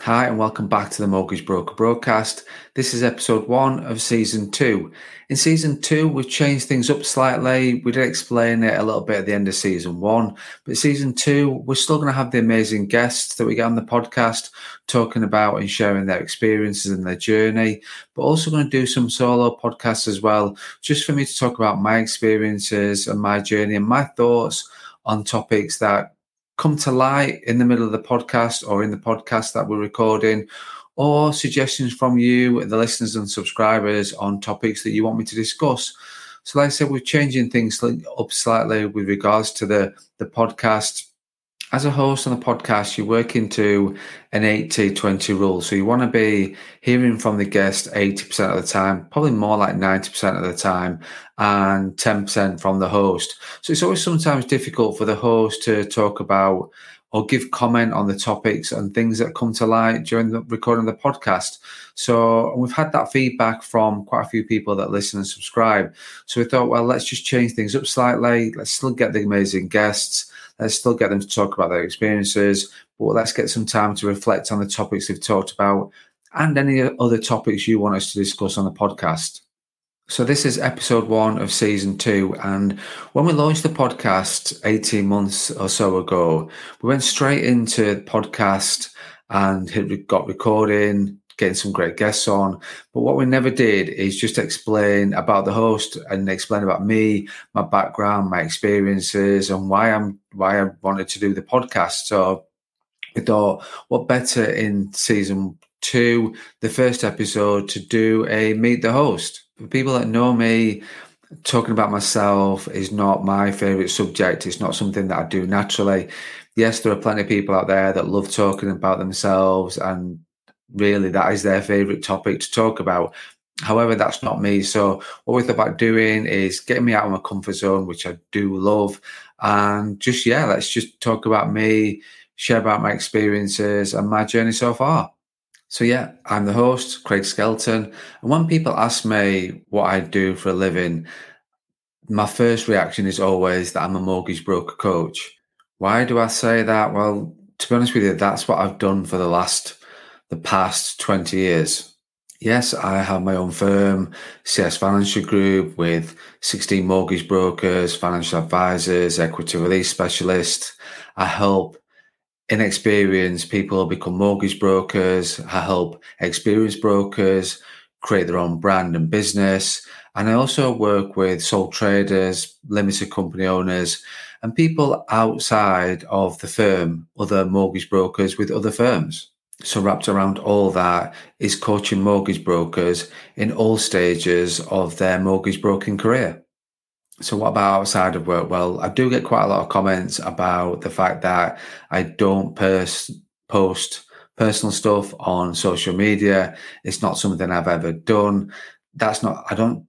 Hi, and welcome back to the Mortgage Broker broadcast. This is episode one of season two. In season two, we've changed things up slightly. We did explain it a little bit at the end of season one, but season two, we're still going to have the amazing guests that we get on the podcast talking about and sharing their experiences and their journey, but also going to do some solo podcasts as well, just for me to talk about my experiences and my journey and my thoughts on topics that come to light in the middle of the podcast or in the podcast that we're recording, or suggestions from you, the listeners and subscribers, on topics that you want me to discuss. So, like I said, we're changing things up slightly with regards to the, the podcast as a host on the podcast, you work into an 80 20 rule. So you want to be hearing from the guest 80% of the time, probably more like 90% of the time, and 10% from the host. So it's always sometimes difficult for the host to talk about or give comment on the topics and things that come to light during the recording of the podcast. So we've had that feedback from quite a few people that listen and subscribe. So we thought, well, let's just change things up slightly. Let's still get the amazing guests Let's still get them to talk about their experiences, but let's get some time to reflect on the topics they've talked about and any other topics you want us to discuss on the podcast. So, this is episode one of season two. And when we launched the podcast 18 months or so ago, we went straight into the podcast and got recording, getting some great guests on. But what we never did is just explain about the host and explain about me, my background, my experiences, and why I'm why I wanted to do the podcast. So we thought, what better in season two, the first episode, to do a meet the host. For people that know me, talking about myself is not my favorite subject. It's not something that I do naturally. Yes, there are plenty of people out there that love talking about themselves and really that is their favorite topic to talk about. However, that's not me. So what we thought about doing is getting me out of my comfort zone, which I do love, and just yeah, let's just talk about me, share about my experiences and my journey so far. So yeah, I'm the host, Craig Skelton, and when people ask me what I do for a living, my first reaction is always that I'm a mortgage broker coach. Why do I say that? Well, to be honest with you, that's what I've done for the last the past 20 years. Yes, I have my own firm, CS Financial Group, with 16 mortgage brokers, financial advisors, equity release specialists. I help inexperienced people become mortgage brokers. I help experienced brokers create their own brand and business. And I also work with sole traders, limited company owners, and people outside of the firm, other mortgage brokers with other firms. So, wrapped around all that is coaching mortgage brokers in all stages of their mortgage broking career. So, what about outside of work? Well, I do get quite a lot of comments about the fact that I don't pers- post personal stuff on social media. It's not something I've ever done. That's not, I don't,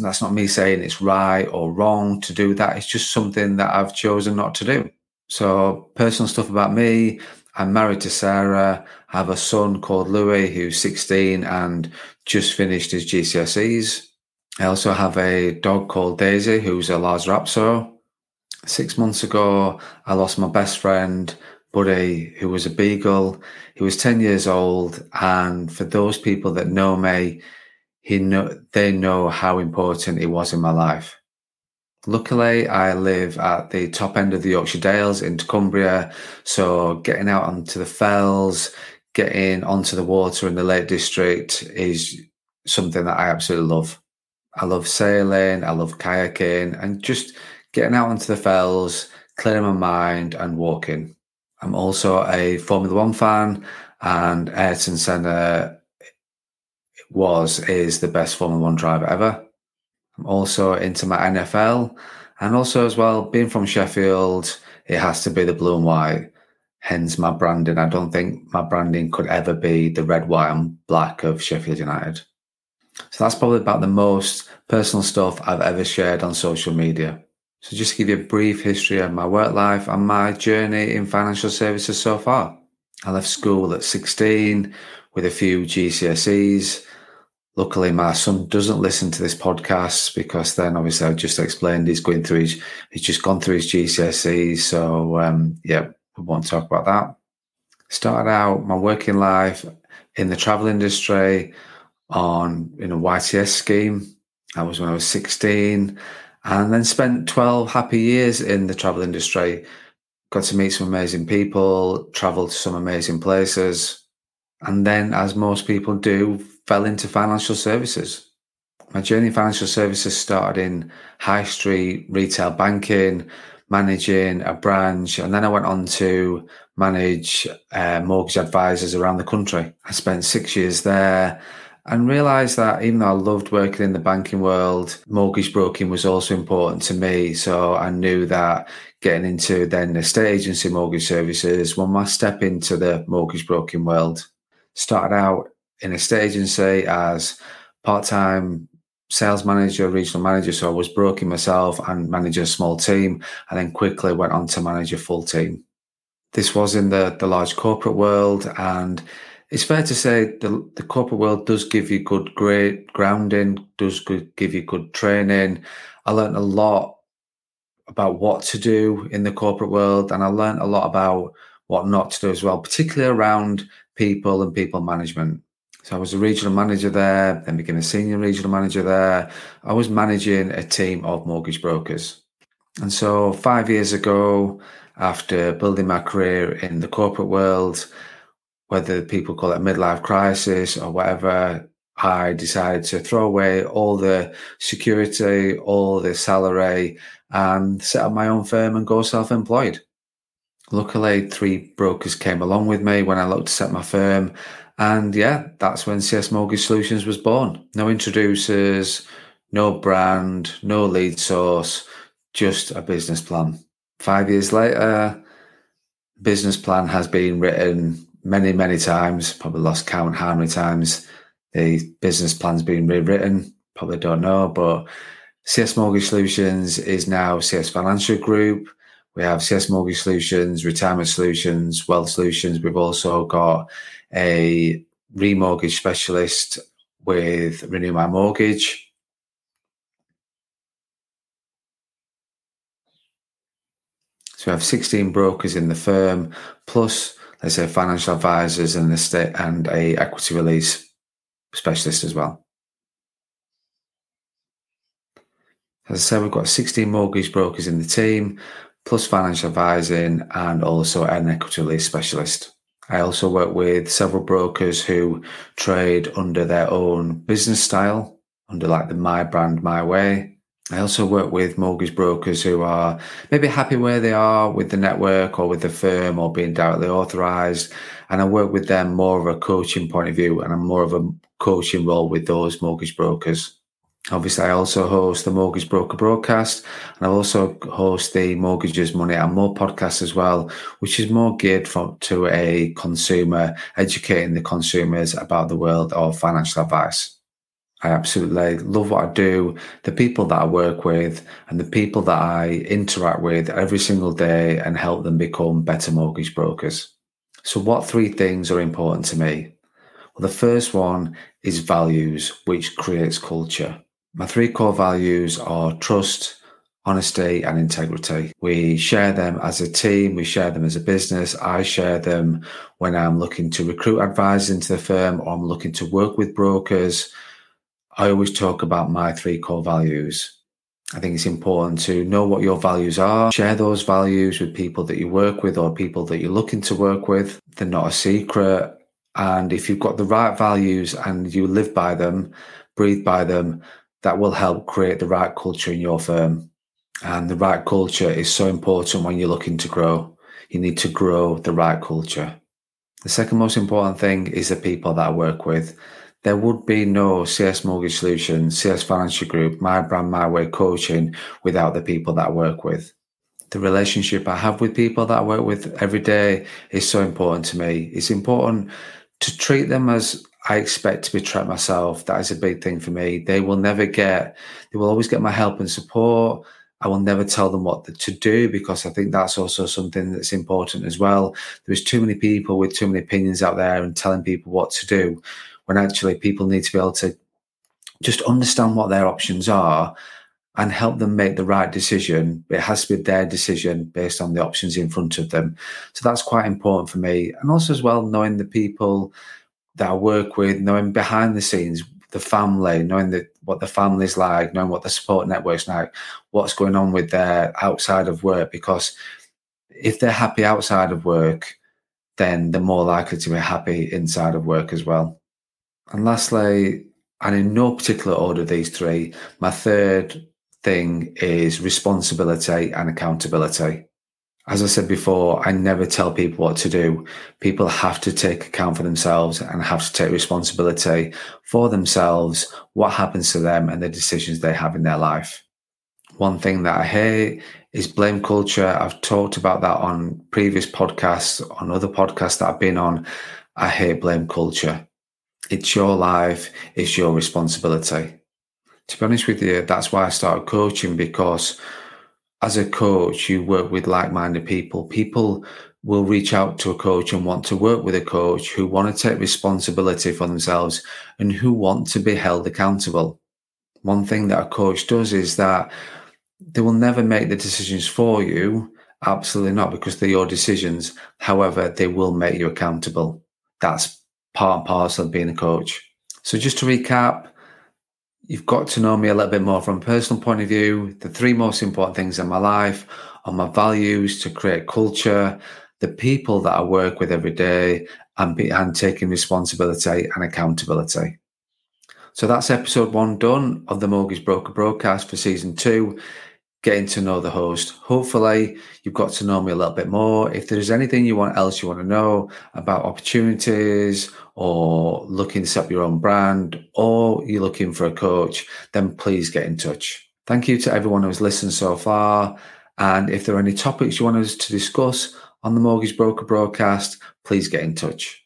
that's not me saying it's right or wrong to do that. It's just something that I've chosen not to do. So, personal stuff about me, I'm married to Sarah. I have a son called Louis who's 16 and just finished his GCSEs. I also have a dog called Daisy who's a Lhasa Apso. Six months ago, I lost my best friend, Buddy, who was a beagle. He was 10 years old. And for those people that know me, he know, they know how important he was in my life. Luckily, I live at the top end of the Yorkshire Dales in Cumbria, so getting out onto the fells, getting onto the water in the Lake District is something that I absolutely love. I love sailing, I love kayaking, and just getting out onto the fells, clearing my mind, and walking. I'm also a Formula One fan, and Ayrton Senna was is the best Formula One driver ever. I'm also into my NFL and also as well, being from Sheffield, it has to be the blue and white. Hence my branding. I don't think my branding could ever be the red, white, and black of Sheffield United. So that's probably about the most personal stuff I've ever shared on social media. So just to give you a brief history of my work life and my journey in financial services so far. I left school at 16 with a few GCSEs luckily my son doesn't listen to this podcast because then obviously I just explained he's going through his he's just gone through his GCSEs. So um, yeah, we won't talk about that. Started out my working life in the travel industry on in a YTS scheme. That was when I was 16. And then spent 12 happy years in the travel industry. Got to meet some amazing people, traveled to some amazing places. And then, as most people do, fell into financial services. My journey in financial services started in high street retail banking, managing a branch, and then I went on to manage uh, mortgage advisors around the country. I spent six years there and realized that even though I loved working in the banking world, mortgage broking was also important to me. So I knew that getting into then estate agency mortgage services, one must step into the mortgage broking world. Started out in estate agency as part-time sales manager, regional manager. So I was broking myself and manage a small team, and then quickly went on to manage a full team. This was in the the large corporate world, and it's fair to say the, the corporate world does give you good great grounding, does good, give you good training. I learned a lot about what to do in the corporate world, and I learned a lot about what not to do as well, particularly around people and people management. So I was a regional manager there, then became a senior regional manager there. I was managing a team of mortgage brokers. And so five years ago, after building my career in the corporate world, whether people call it midlife crisis or whatever, I decided to throw away all the security, all the salary, and set up my own firm and go self employed. Luckily, three brokers came along with me when I looked to set my firm. And yeah, that's when CS Mortgage Solutions was born. No introducers, no brand, no lead source, just a business plan. Five years later, business plan has been written many, many times, probably lost count how many times the business plan's been rewritten. Probably don't know, but CS Mortgage Solutions is now CS Financial Group. We have CS Mortgage Solutions, Retirement Solutions, Wealth Solutions. We've also got a remortgage specialist with Renew My Mortgage. So we have 16 brokers in the firm, plus let's say financial advisors and estate and a equity release specialist as well. As I said, we've got 16 mortgage brokers in the team, plus financial advising and also an equity release specialist. I also work with several brokers who trade under their own business style, under like the My Brand, My Way. I also work with mortgage brokers who are maybe happy where they are with the network or with the firm or being directly authorized. And I work with them more of a coaching point of view and I'm more of a coaching role with those mortgage brokers. Obviously, I also host the Mortgage Broker broadcast, and I also host the Mortgages, Money, and More podcast as well, which is more geared for, to a consumer, educating the consumers about the world of financial advice. I absolutely love what I do, the people that I work with, and the people that I interact with every single day and help them become better mortgage brokers. So, what three things are important to me? Well, the first one is values, which creates culture. My three core values are trust, honesty, and integrity. We share them as a team, we share them as a business. I share them when I'm looking to recruit advisors into the firm or I'm looking to work with brokers I always talk about my three core values. I think it's important to know what your values are, share those values with people that you work with or people that you're looking to work with. They're not a secret. And if you've got the right values and you live by them, breathe by them, that will help create the right culture in your firm. And the right culture is so important when you're looking to grow. You need to grow the right culture. The second most important thing is the people that I work with there would be no CS Mortgage Solutions, CS Financial Group, My Brand, My Way coaching without the people that I work with. The relationship I have with people that I work with every day is so important to me. It's important to treat them as I expect to be treated myself. That is a big thing for me. They will never get, they will always get my help and support. I will never tell them what to do because I think that's also something that's important as well. There's too many people with too many opinions out there and telling people what to do when actually people need to be able to just understand what their options are and help them make the right decision. It has to be their decision based on the options in front of them. So that's quite important for me. And also, as well, knowing the people that I work with, knowing behind the scenes, the family, knowing the, what the family's like, knowing what the support network's like, what's going on with their outside of work. Because if they're happy outside of work, then they're more likely to be happy inside of work as well. And lastly, and in no particular order, these three, my third thing is responsibility and accountability. As I said before, I never tell people what to do. People have to take account for themselves and have to take responsibility for themselves, what happens to them, and the decisions they have in their life. One thing that I hate is blame culture. I've talked about that on previous podcasts, on other podcasts that I've been on. I hate blame culture. It's your life, it's your responsibility to be honest with you, that's why I started coaching because as a coach, you work with like minded people. People will reach out to a coach and want to work with a coach who want to take responsibility for themselves and who want to be held accountable. One thing that a coach does is that they will never make the decisions for you. Absolutely not, because they're your decisions. However, they will make you accountable. That's part and parcel of being a coach. So, just to recap, you've got to know me a little bit more from a personal point of view. The three most important things in my life are my values to create culture, the people that I work with every day, and, be, and taking responsibility and accountability. So that's episode one done of the Mortgage Broker broadcast for season two getting to know the host. Hopefully, you've got to know me a little bit more. If there's anything you want else you want to know about opportunities or looking to set up your own brand or you're looking for a coach, then please get in touch. Thank you to everyone who's listened so far. And if there are any topics you want us to discuss on the Mortgage Broker broadcast, please get in touch.